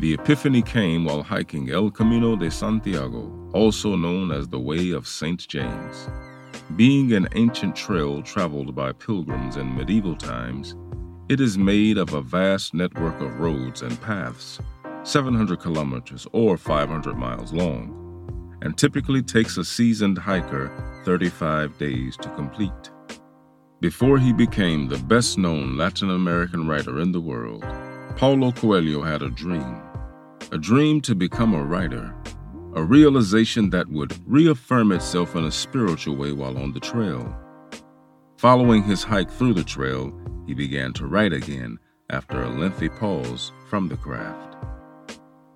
The epiphany came while hiking El Camino de Santiago, also known as the Way of St. James. Being an ancient trail traveled by pilgrims in medieval times, it is made of a vast network of roads and paths, 700 kilometers or 500 miles long, and typically takes a seasoned hiker 35 days to complete. Before he became the best known Latin American writer in the world, Paulo Coelho had a dream. A dream to become a writer, a realization that would reaffirm itself in a spiritual way while on the trail. Following his hike through the trail, he began to write again after a lengthy pause from the craft.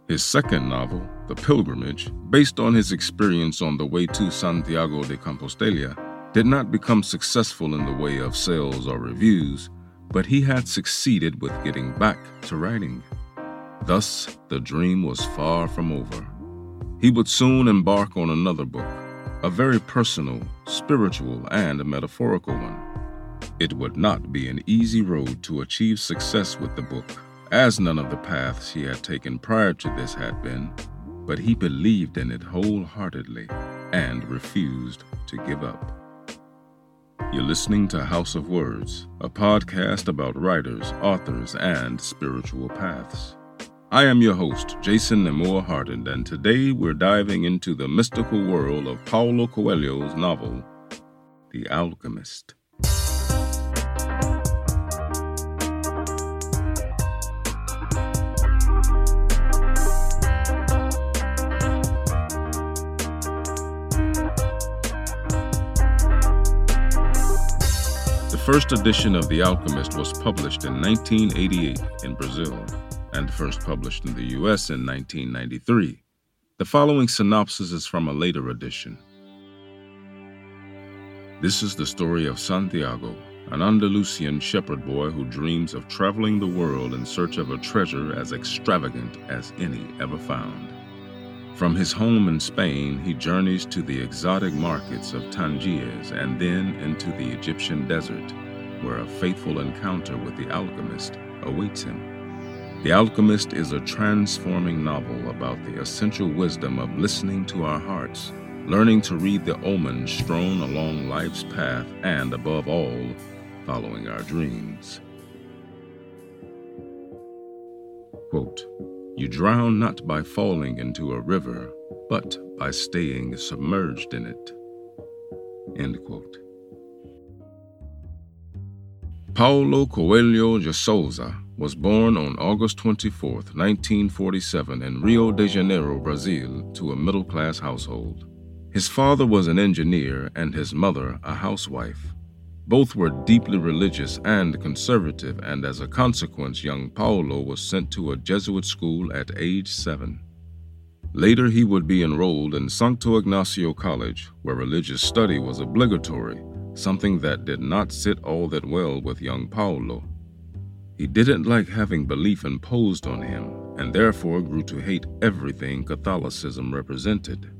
His second novel, The Pilgrimage, based on his experience on the way to Santiago de Compostela, did not become successful in the way of sales or reviews, but he had succeeded with getting back to writing. Thus, the dream was far from over. He would soon embark on another book, a very personal, spiritual, and metaphorical one. It would not be an easy road to achieve success with the book, as none of the paths he had taken prior to this had been, but he believed in it wholeheartedly and refused to give up. You're listening to House of Words, a podcast about writers, authors, and spiritual paths. I am your host, Jason Nemore Hardin, and today we're diving into the mystical world of Paulo Coelho's novel, The Alchemist. The first edition of The Alchemist was published in 1988 in Brazil and first published in the US in 1993. The following synopsis is from a later edition. This is the story of Santiago, an Andalusian shepherd boy who dreams of traveling the world in search of a treasure as extravagant as any ever found. From his home in Spain, he journeys to the exotic markets of Tangiers and then into the Egyptian desert, where a fateful encounter with the alchemist awaits him. The Alchemist is a transforming novel about the essential wisdom of listening to our hearts, learning to read the omens strewn along life's path, and above all, following our dreams. Quote, you drown not by falling into a river, but by staying submerged in it. End quote. Paulo Coelho de Souza was born on August 24, 1947, in Rio de Janeiro, Brazil, to a middle class household. His father was an engineer and his mother a housewife. Both were deeply religious and conservative, and as a consequence, young Paulo was sent to a Jesuit school at age seven. Later, he would be enrolled in Santo Ignacio College, where religious study was obligatory, something that did not sit all that well with young Paulo. He didn't like having belief imposed on him, and therefore grew to hate everything Catholicism represented.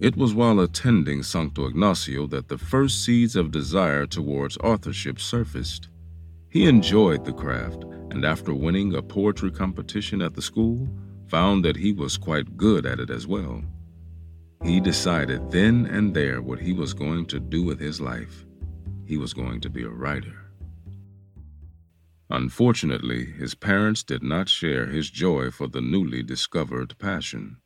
It was while attending Santo Ignacio that the first seeds of desire towards authorship surfaced. He enjoyed the craft, and after winning a poetry competition at the school, found that he was quite good at it as well. He decided then and there what he was going to do with his life. He was going to be a writer. Unfortunately, his parents did not share his joy for the newly discovered passion.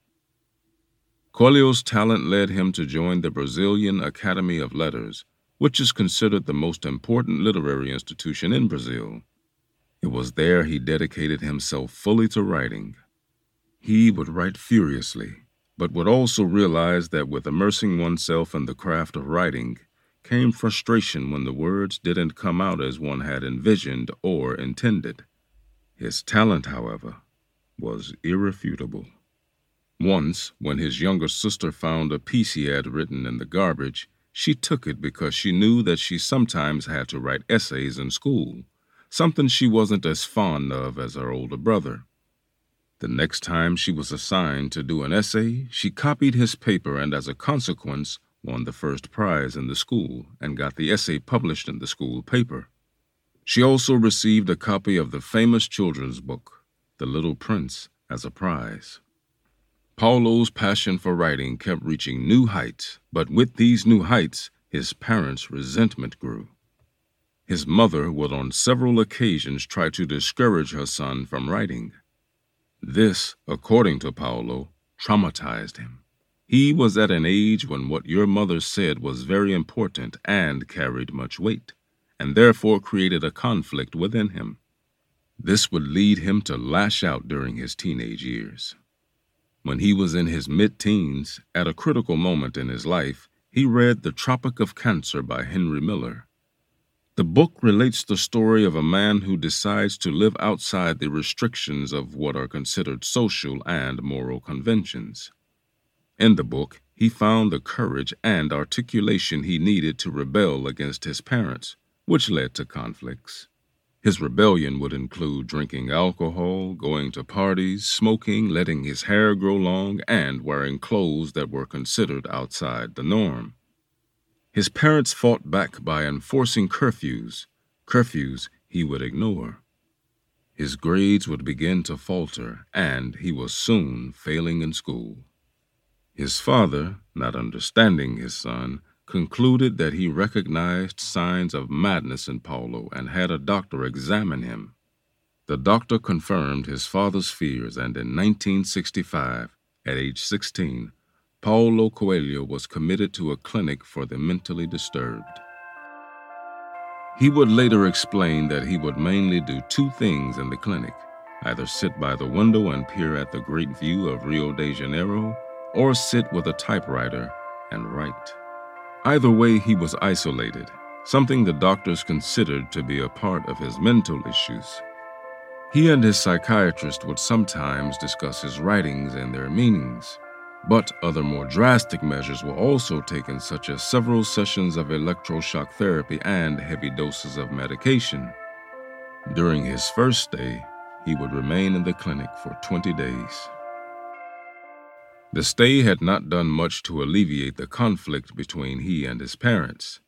Coelho's talent led him to join the Brazilian Academy of Letters, which is considered the most important literary institution in Brazil. It was there he dedicated himself fully to writing. He would write furiously, but would also realize that with immersing oneself in the craft of writing came frustration when the words didn't come out as one had envisioned or intended. His talent, however, was irrefutable. Once, when his younger sister found a piece he had written in the garbage, she took it because she knew that she sometimes had to write essays in school, something she wasn't as fond of as her older brother. The next time she was assigned to do an essay, she copied his paper and, as a consequence, won the first prize in the school and got the essay published in the school paper. She also received a copy of the famous children's book, The Little Prince, as a prize. Paulo's passion for writing kept reaching new heights, but with these new heights, his parents' resentment grew. His mother would on several occasions try to discourage her son from writing. This, according to Paolo, traumatized him. He was at an age when what your mother said was very important and carried much weight, and therefore created a conflict within him. This would lead him to lash out during his teenage years. When he was in his mid teens, at a critical moment in his life, he read The Tropic of Cancer by Henry Miller. The book relates the story of a man who decides to live outside the restrictions of what are considered social and moral conventions. In the book, he found the courage and articulation he needed to rebel against his parents, which led to conflicts. His rebellion would include drinking alcohol, going to parties, smoking, letting his hair grow long, and wearing clothes that were considered outside the norm. His parents fought back by enforcing curfews, curfews he would ignore. His grades would begin to falter, and he was soon failing in school. His father, not understanding his son, concluded that he recognized signs of madness in Paulo and had a doctor examine him. The doctor confirmed his father's fears, and in 1965, at age 16, Paulo Coelho was committed to a clinic for the mentally disturbed. He would later explain that he would mainly do two things in the clinic either sit by the window and peer at the great view of Rio de Janeiro, or sit with a typewriter and write. Either way, he was isolated, something the doctors considered to be a part of his mental issues. He and his psychiatrist would sometimes discuss his writings and their meanings, but other more drastic measures were also taken, such as several sessions of electroshock therapy and heavy doses of medication. During his first stay, he would remain in the clinic for 20 days. The stay had not done much to alleviate the conflict between he and his parents.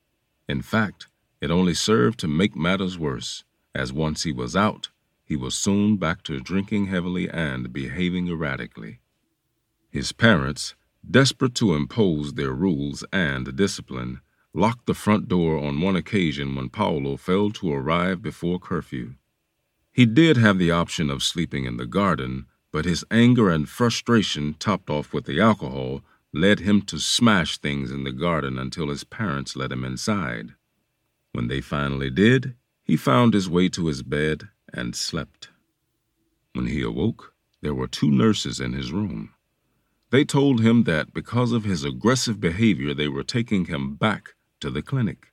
In fact, it only served to make matters worse, as once he was out, he was soon back to drinking heavily and behaving erratically. His parents, desperate to impose their rules and discipline, locked the front door on one occasion when Paulo failed to arrive before curfew. He did have the option of sleeping in the garden, but his anger and frustration, topped off with the alcohol, led him to smash things in the garden until his parents let him inside. When they finally did, he found his way to his bed and slept. When he awoke, there were two nurses in his room. They told him that because of his aggressive behavior, they were taking him back to the clinic.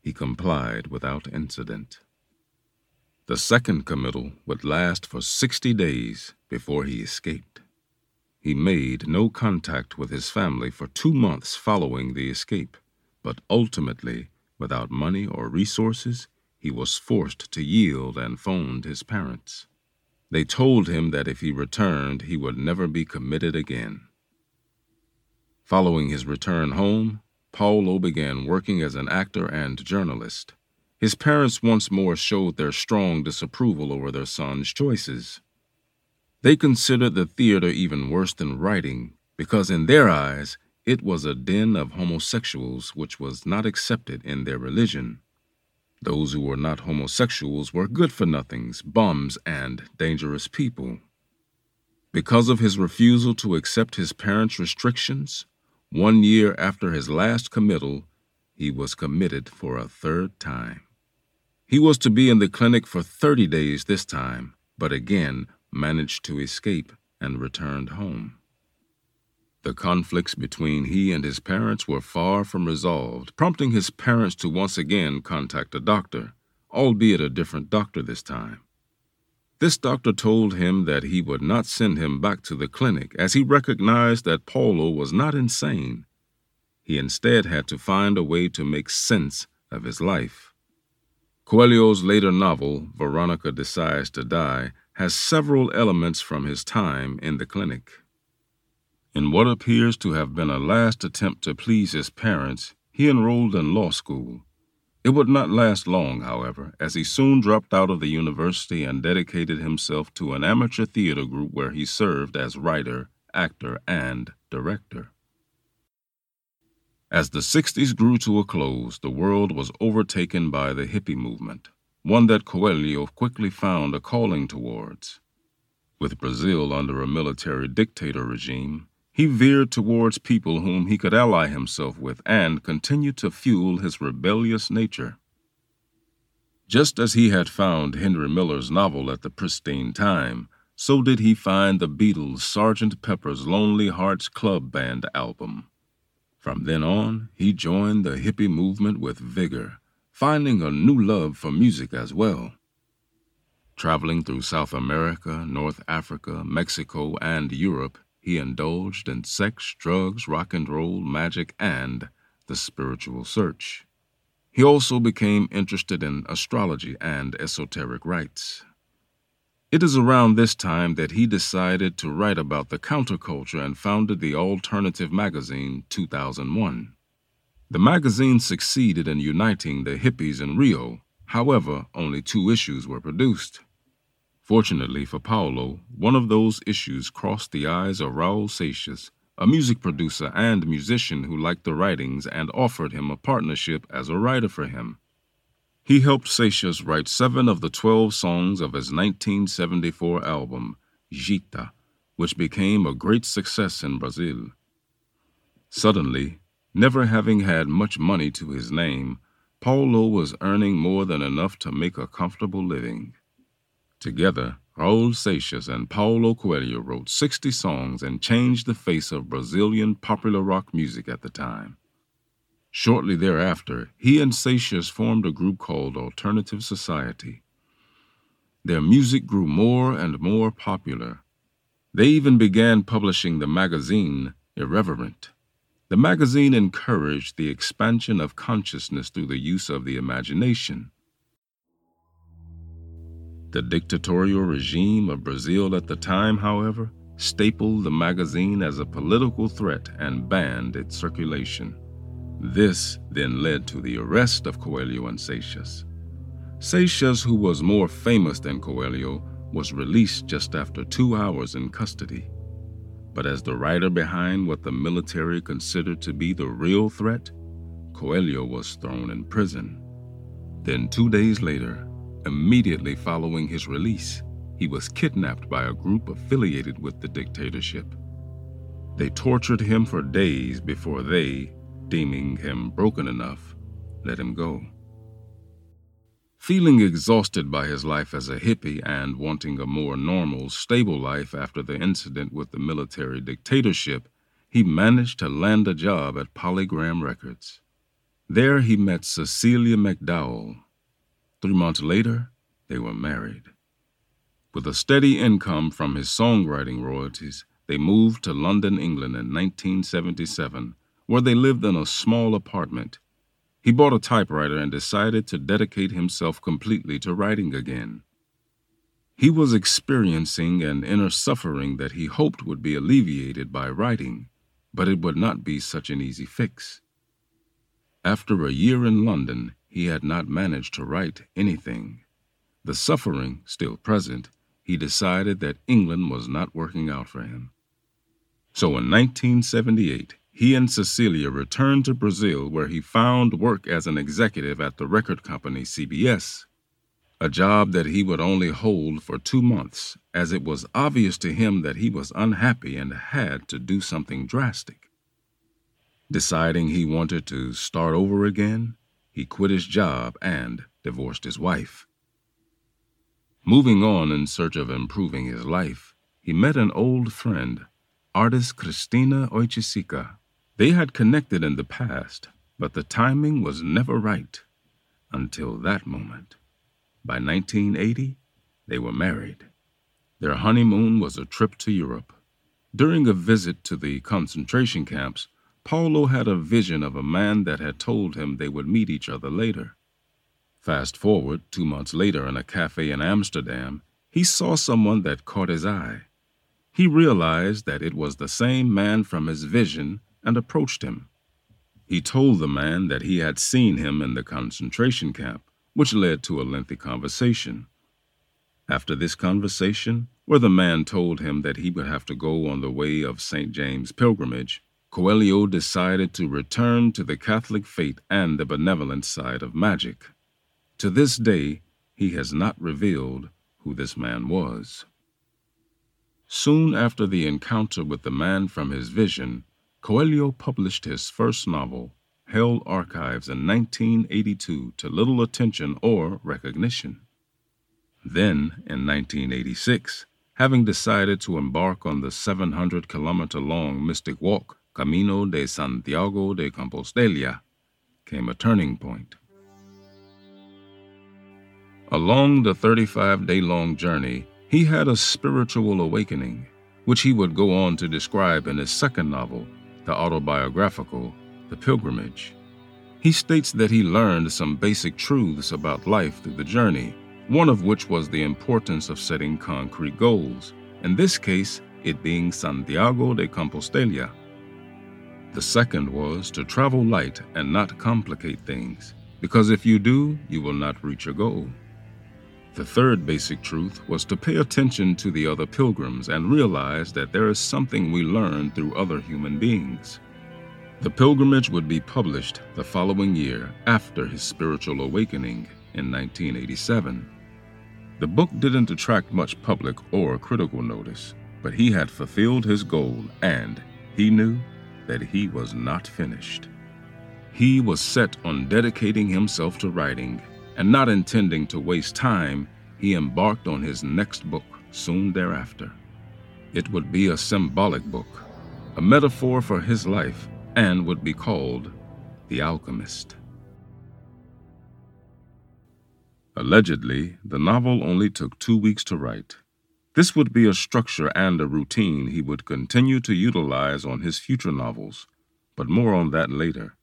He complied without incident. The second committal would last for 60 days before he escaped. He made no contact with his family for two months following the escape, but ultimately, without money or resources, he was forced to yield and phoned his parents. They told him that if he returned, he would never be committed again. Following his return home, Paulo began working as an actor and journalist. His parents once more showed their strong disapproval over their son's choices. They considered the theater even worse than writing because, in their eyes, it was a den of homosexuals which was not accepted in their religion. Those who were not homosexuals were good for nothings, bums, and dangerous people. Because of his refusal to accept his parents' restrictions, one year after his last committal, he was committed for a third time. He was to be in the clinic for 30 days this time, but again managed to escape and returned home. The conflicts between he and his parents were far from resolved, prompting his parents to once again contact a doctor, albeit a different doctor this time. This doctor told him that he would not send him back to the clinic as he recognized that Paulo was not insane. He instead had to find a way to make sense of his life. Coelho's later novel, Veronica Decides to Die, has several elements from his time in the clinic. In what appears to have been a last attempt to please his parents, he enrolled in law school. It would not last long, however, as he soon dropped out of the university and dedicated himself to an amateur theater group where he served as writer, actor, and director. As the 60s grew to a close, the world was overtaken by the hippie movement, one that Coelho quickly found a calling towards. With Brazil under a military dictator regime, he veered towards people whom he could ally himself with and continue to fuel his rebellious nature. Just as he had found Henry Miller's novel at the pristine time, so did he find the Beatles' Sgt. Pepper's Lonely Hearts Club Band album. From then on, he joined the hippie movement with vigor, finding a new love for music as well. Traveling through South America, North Africa, Mexico, and Europe, he indulged in sex, drugs, rock and roll, magic, and the spiritual search. He also became interested in astrology and esoteric rites. It is around this time that he decided to write about the counterculture and founded the alternative magazine 2001. The magazine succeeded in uniting the hippies in Rio, however, only two issues were produced. Fortunately for Paulo, one of those issues crossed the eyes of Raul Seixas, a music producer and musician who liked the writings and offered him a partnership as a writer for him. He helped Seixas write seven of the 12 songs of his 1974 album, Gita, which became a great success in Brazil. Suddenly, never having had much money to his name, Paulo was earning more than enough to make a comfortable living. Together, Raul Seixas and Paulo Coelho wrote 60 songs and changed the face of Brazilian popular rock music at the time. Shortly thereafter, he and Seixas formed a group called Alternative Society. Their music grew more and more popular. They even began publishing the magazine Irreverent. The magazine encouraged the expansion of consciousness through the use of the imagination. The dictatorial regime of Brazil at the time, however, stapled the magazine as a political threat and banned its circulation. This then led to the arrest of Coelho and Seixas. Seixas, who was more famous than Coelho, was released just after two hours in custody. But as the writer behind what the military considered to be the real threat, Coelho was thrown in prison. Then, two days later, immediately following his release, he was kidnapped by a group affiliated with the dictatorship. They tortured him for days before they, deeming him broken enough, let him go. Feeling exhausted by his life as a hippie and wanting a more normal, stable life after the incident with the military dictatorship, he managed to land a job at Polygram Records. There he met Cecilia McDowell. Three months later, they were married. With a steady income from his songwriting royalties, they moved to London, England in 1977 where they lived in a small apartment. He bought a typewriter and decided to dedicate himself completely to writing again. He was experiencing an inner suffering that he hoped would be alleviated by writing, but it would not be such an easy fix. After a year in London, he had not managed to write anything. The suffering still present, he decided that England was not working out for him. So in 1978, he and Cecilia returned to Brazil where he found work as an executive at the record company CBS, a job that he would only hold for two months, as it was obvious to him that he was unhappy and had to do something drastic. Deciding he wanted to start over again, he quit his job and divorced his wife. Moving on in search of improving his life, he met an old friend, artist Cristina Oiticica. They had connected in the past, but the timing was never right until that moment. By 1980, they were married. Their honeymoon was a trip to Europe. During a visit to the concentration camps, Paulo had a vision of a man that had told him they would meet each other later. Fast forward two months later in a cafe in Amsterdam, he saw someone that caught his eye. He realized that it was the same man from his vision and approached him. He told the man that he had seen him in the concentration camp, which led to a lengthy conversation. After this conversation, where the man told him that he would have to go on the way of St. James pilgrimage, Coelho decided to return to the Catholic faith and the benevolent side of magic. To this day, he has not revealed who this man was. Soon after the encounter with the man from his vision, Coelho published his first novel, Hell Archives, in 1982 to little attention or recognition. Then, in 1986, having decided to embark on the 700 kilometer long mystic walk, Camino de Santiago de Compostela, came a turning point. Along the 35 day long journey, he had a spiritual awakening, which he would go on to describe in his second novel, the autobiographical The Pilgrimage. He states that he learned some basic truths about life through the journey one of which was the importance of setting concrete goals, in this case, it being Santiago de Compostela. The second was to travel light and not complicate things, because if you do, you will not reach your goal. The third basic truth was to pay attention to the other pilgrims and realize that there is something we learn through other human beings. The pilgrimage would be published the following year after his spiritual awakening in 1987. The book didn't attract much public or critical notice, but he had fulfilled his goal and he knew that he was not finished. He was set on dedicating himself to writing, and not intending to waste time, he embarked on his next book soon thereafter. It would be a symbolic book, a metaphor for his life, and would be called The Alchemist. Allegedly, the novel only took two weeks to write. This would be a structure and a routine he would continue to utilize on his future novels, but more on that later.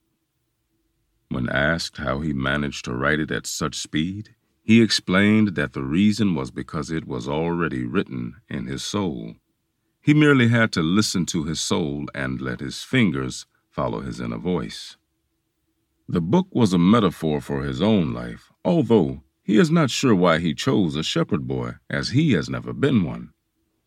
When asked how he managed to write it at such speed, he explained that the reason was because it was already written in his soul. He merely had to listen to his soul and let his fingers follow his inner voice. The book was a metaphor for his own life, although he is not sure why he chose a shepherd boy, as he has never been one.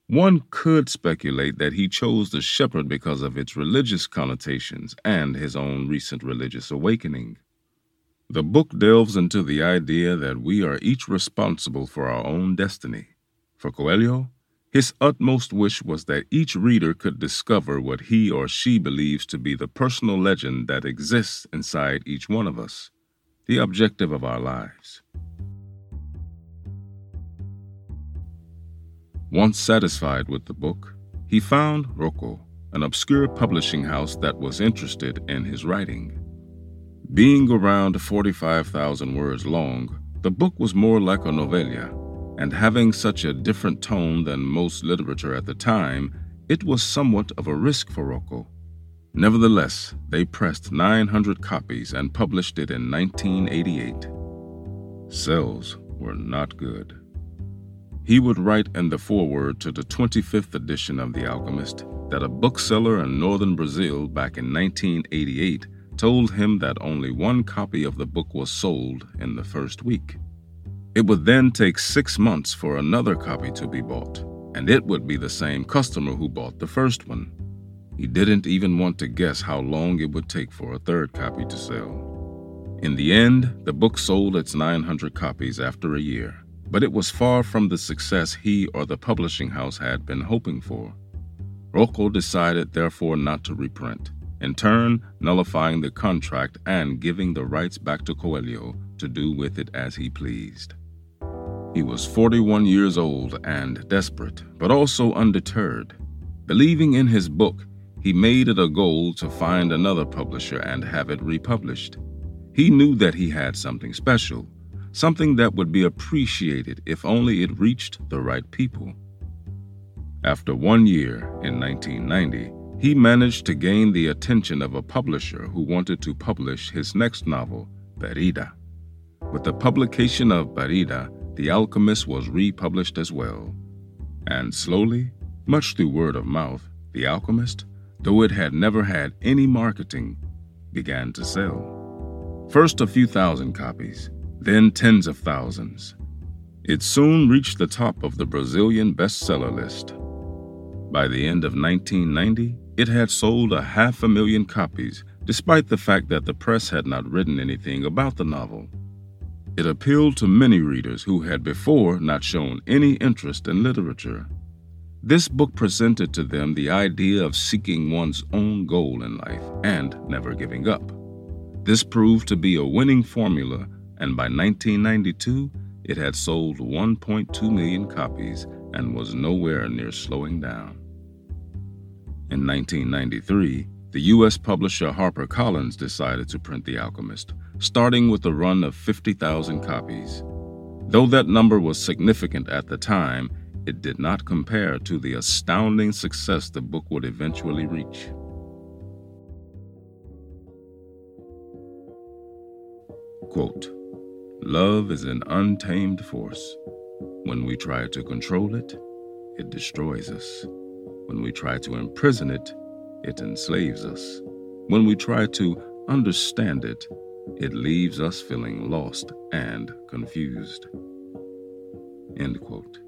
One could speculate that he chose the shepherd because of its religious connotations and his own recent religious awakening. The book delves into the idea that we are each responsible for our own destiny. For Coelho, his utmost wish was that each reader could discover what he or she believes to be the personal legend that exists inside each one of us, the objective of our lives. Once satisfied with the book, he found Rocco, an obscure publishing house that was interested in his writing. Being around 45,000 words long, the book was more like a novella, and having such a different tone than most literature at the time, it was somewhat of a risk for Rocco. Nevertheless, they pressed 900 copies and published it in 1988. Sales were not good. He would write in the foreword to the 25th edition of The Alchemist that a bookseller in northern Brazil back in 1988 told him that only one copy of the book was sold in the first week. It would then take six months for another copy to be bought, and it would be the same customer who bought the first one. He didn't even want to guess how long it would take for a third copy to sell. In the end, the book sold its 900 copies after a year but it was far from the success he or the publishing house had been hoping for. Rocco decided, therefore, not to reprint, in turn, nullifying the contract and giving the rights back to Coelho to do with it as he pleased. He was 41 years old and desperate, but also undeterred. Believing in his book, he made it a goal to find another publisher and have it republished. He knew that he had something special, something that would be appreciated if only it reached the right people. After one year, in 1990, he managed to gain the attention of a publisher who wanted to publish his next novel, Brida. With the publication of Brida, The Alchemist was republished as well. And slowly, much through word of mouth, The Alchemist, though it had never had any marketing, began to sell. First a few thousand copies, then tens of thousands. It soon reached the top of the Brazilian bestseller list. By the end of 1990, it had sold a half a million copies, despite the fact that the press had not written anything about the novel. It appealed to many readers who had before not shown any interest in literature. This book presented to them the idea of seeking one's own goal in life and never giving up. This proved to be a winning formula, and by 1992, it had sold 1.2 million copies and was nowhere near slowing down. In 1993, the U.S. publisher HarperCollins decided to print The Alchemist, starting with a run of 50,000 copies. Though that number was significant at the time, it did not compare to the astounding success the book would eventually reach. Quote, Love is an untamed force. When we try to control it, it destroys us. When we try to imprison it, it enslaves us. When we try to understand it, it leaves us feeling lost and confused. End quote.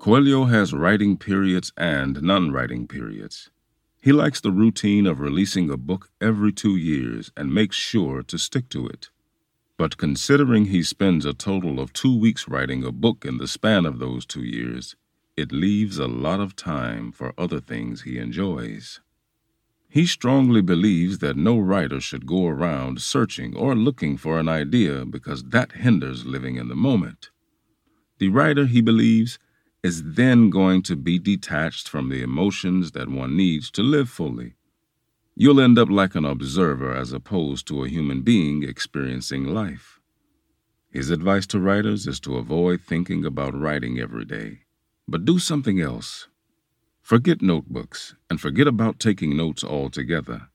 Coelho has writing periods and non writing periods. He likes the routine of releasing a book every two years and makes sure to stick to it. But considering he spends a total of two weeks writing a book in the span of those two years, it leaves a lot of time for other things he enjoys. He strongly believes that no writer should go around searching or looking for an idea because that hinders living in the moment. The writer, he believes, is then going to be detached from the emotions that one needs to live fully. You'll end up like an observer as opposed to a human being experiencing life. His advice to writers is to avoid thinking about writing every day, but do something else. Forget notebooks and forget about taking notes altogether.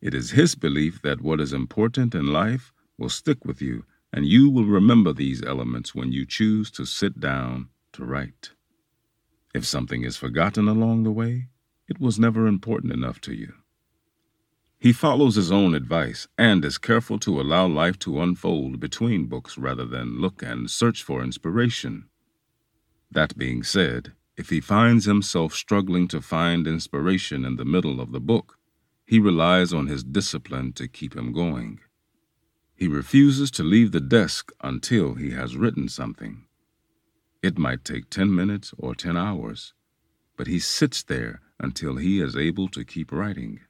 It is his belief that what is important in life will stick with you, and you will remember these elements when you choose to sit down to write. If something is forgotten along the way, it was never important enough to you. He follows his own advice and is careful to allow life to unfold between books rather than look and search for inspiration. That being said, if he finds himself struggling to find inspiration in the middle of the book, he relies on his discipline to keep him going. He refuses to leave the desk until he has written something. It might take 10 minutes or 10 hours, but he sits there until he is able to keep writing.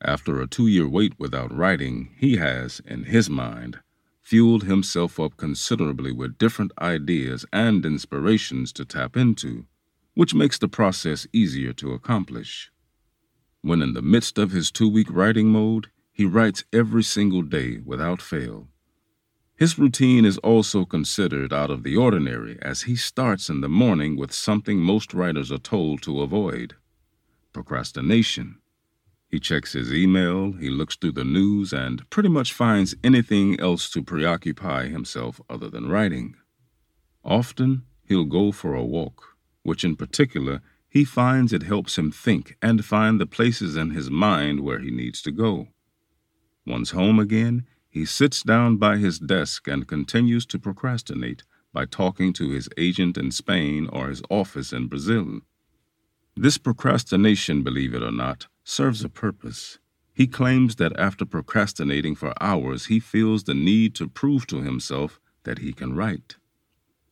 After a two year wait without writing, he has, in his mind, fueled himself up considerably with different ideas and inspirations to tap into, which makes the process easier to accomplish. When in the midst of his two week writing mode, he writes every single day without fail. His routine is also considered out of the ordinary as he starts in the morning with something most writers are told to avoid procrastination. He checks his email, he looks through the news, and pretty much finds anything else to preoccupy himself other than writing. Often, he'll go for a walk, which in particular he finds it helps him think and find the places in his mind where he needs to go. Once home again, he sits down by his desk and continues to procrastinate by talking to his agent in Spain or his office in Brazil. This procrastination, believe it or not, serves a purpose. He claims that after procrastinating for hours, he feels the need to prove to himself that he can write.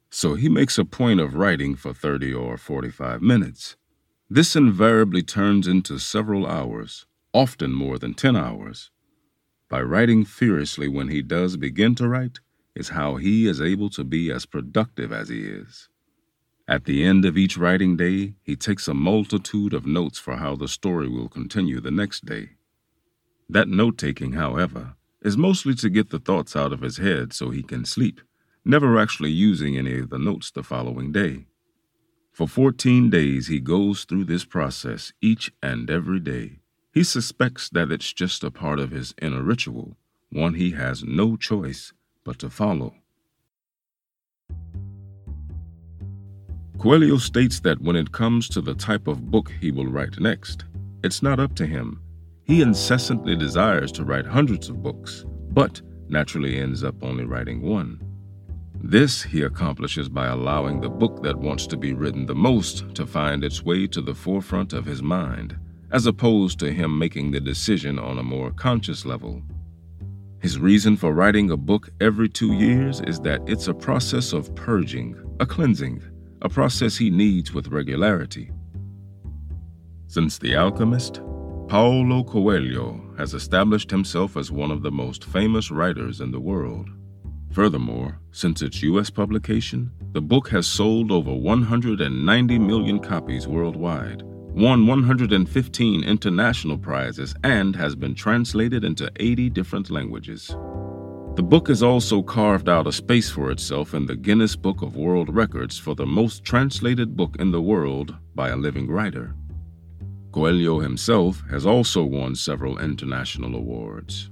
So he makes a point of writing for 30 or 45 minutes. This invariably turns into several hours, often more than 10 hours. By writing furiously when he does begin to write is how he is able to be as productive as he is. At the end of each writing day, he takes a multitude of notes for how the story will continue the next day. That note taking, however, is mostly to get the thoughts out of his head so he can sleep, never actually using any of the notes the following day. For 14 days, he goes through this process each and every day. He suspects that it's just a part of his inner ritual, one he has no choice but to follow. Coelho states that when it comes to the type of book he will write next, it's not up to him. He incessantly desires to write hundreds of books, but naturally ends up only writing one. This he accomplishes by allowing the book that wants to be written the most to find its way to the forefront of his mind, as opposed to him making the decision on a more conscious level. His reason for writing a book every two years is that it's a process of purging, a cleansing, a process he needs with regularity. Since The Alchemist, Paulo Coelho has established himself as one of the most famous writers in the world. Furthermore, since its U.S. publication, the book has sold over 190 million copies worldwide, won 115 international prizes, and has been translated into 80 different languages. The book has also carved out a space for itself in the Guinness Book of World Records for the most translated book in the world by a living writer. Coelho himself has also won several international awards.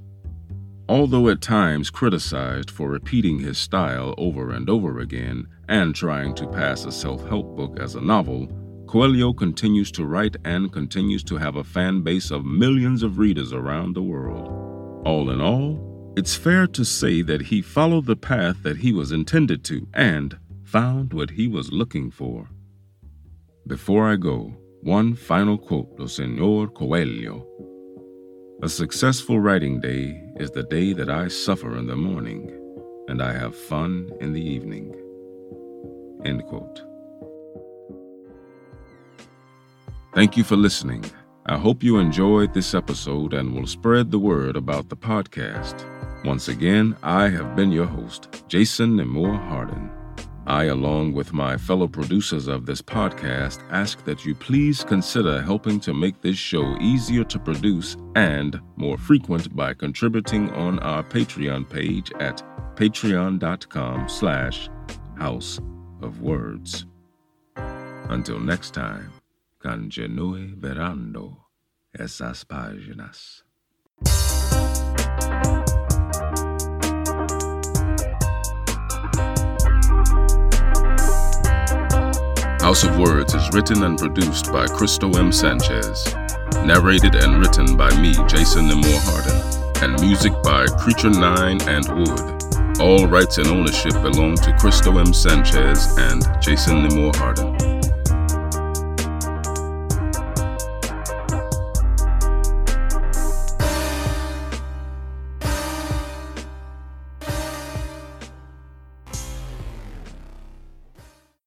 Although at times criticized for repeating his style over and over again and trying to pass a self help book as a novel, Coelho continues to write and continues to have a fan base of millions of readers around the world. All in all, it's fair to say that he followed the path that he was intended to and found what he was looking for. Before I go, one final quote of Senor Coelho. A successful writing day is the day that I suffer in the morning and I have fun in the evening. End quote. Thank you for listening. I hope you enjoyed this episode and will spread the word about the podcast. Once again, I have been your host, Jason Nemore Hardin. I, along with my fellow producers of this podcast, ask that you please consider helping to make this show easier to produce and more frequent by contributing on our Patreon page at patreon.com slash house of words. Until next time. Verando esas páginas. House of Words is written and produced by Cristo M. Sanchez, narrated and written by me, Jason Nemore Hardin, and music by Creature Nine and Wood. All rights and ownership belong to Cristo M. Sanchez and Jason Nemore Hardin.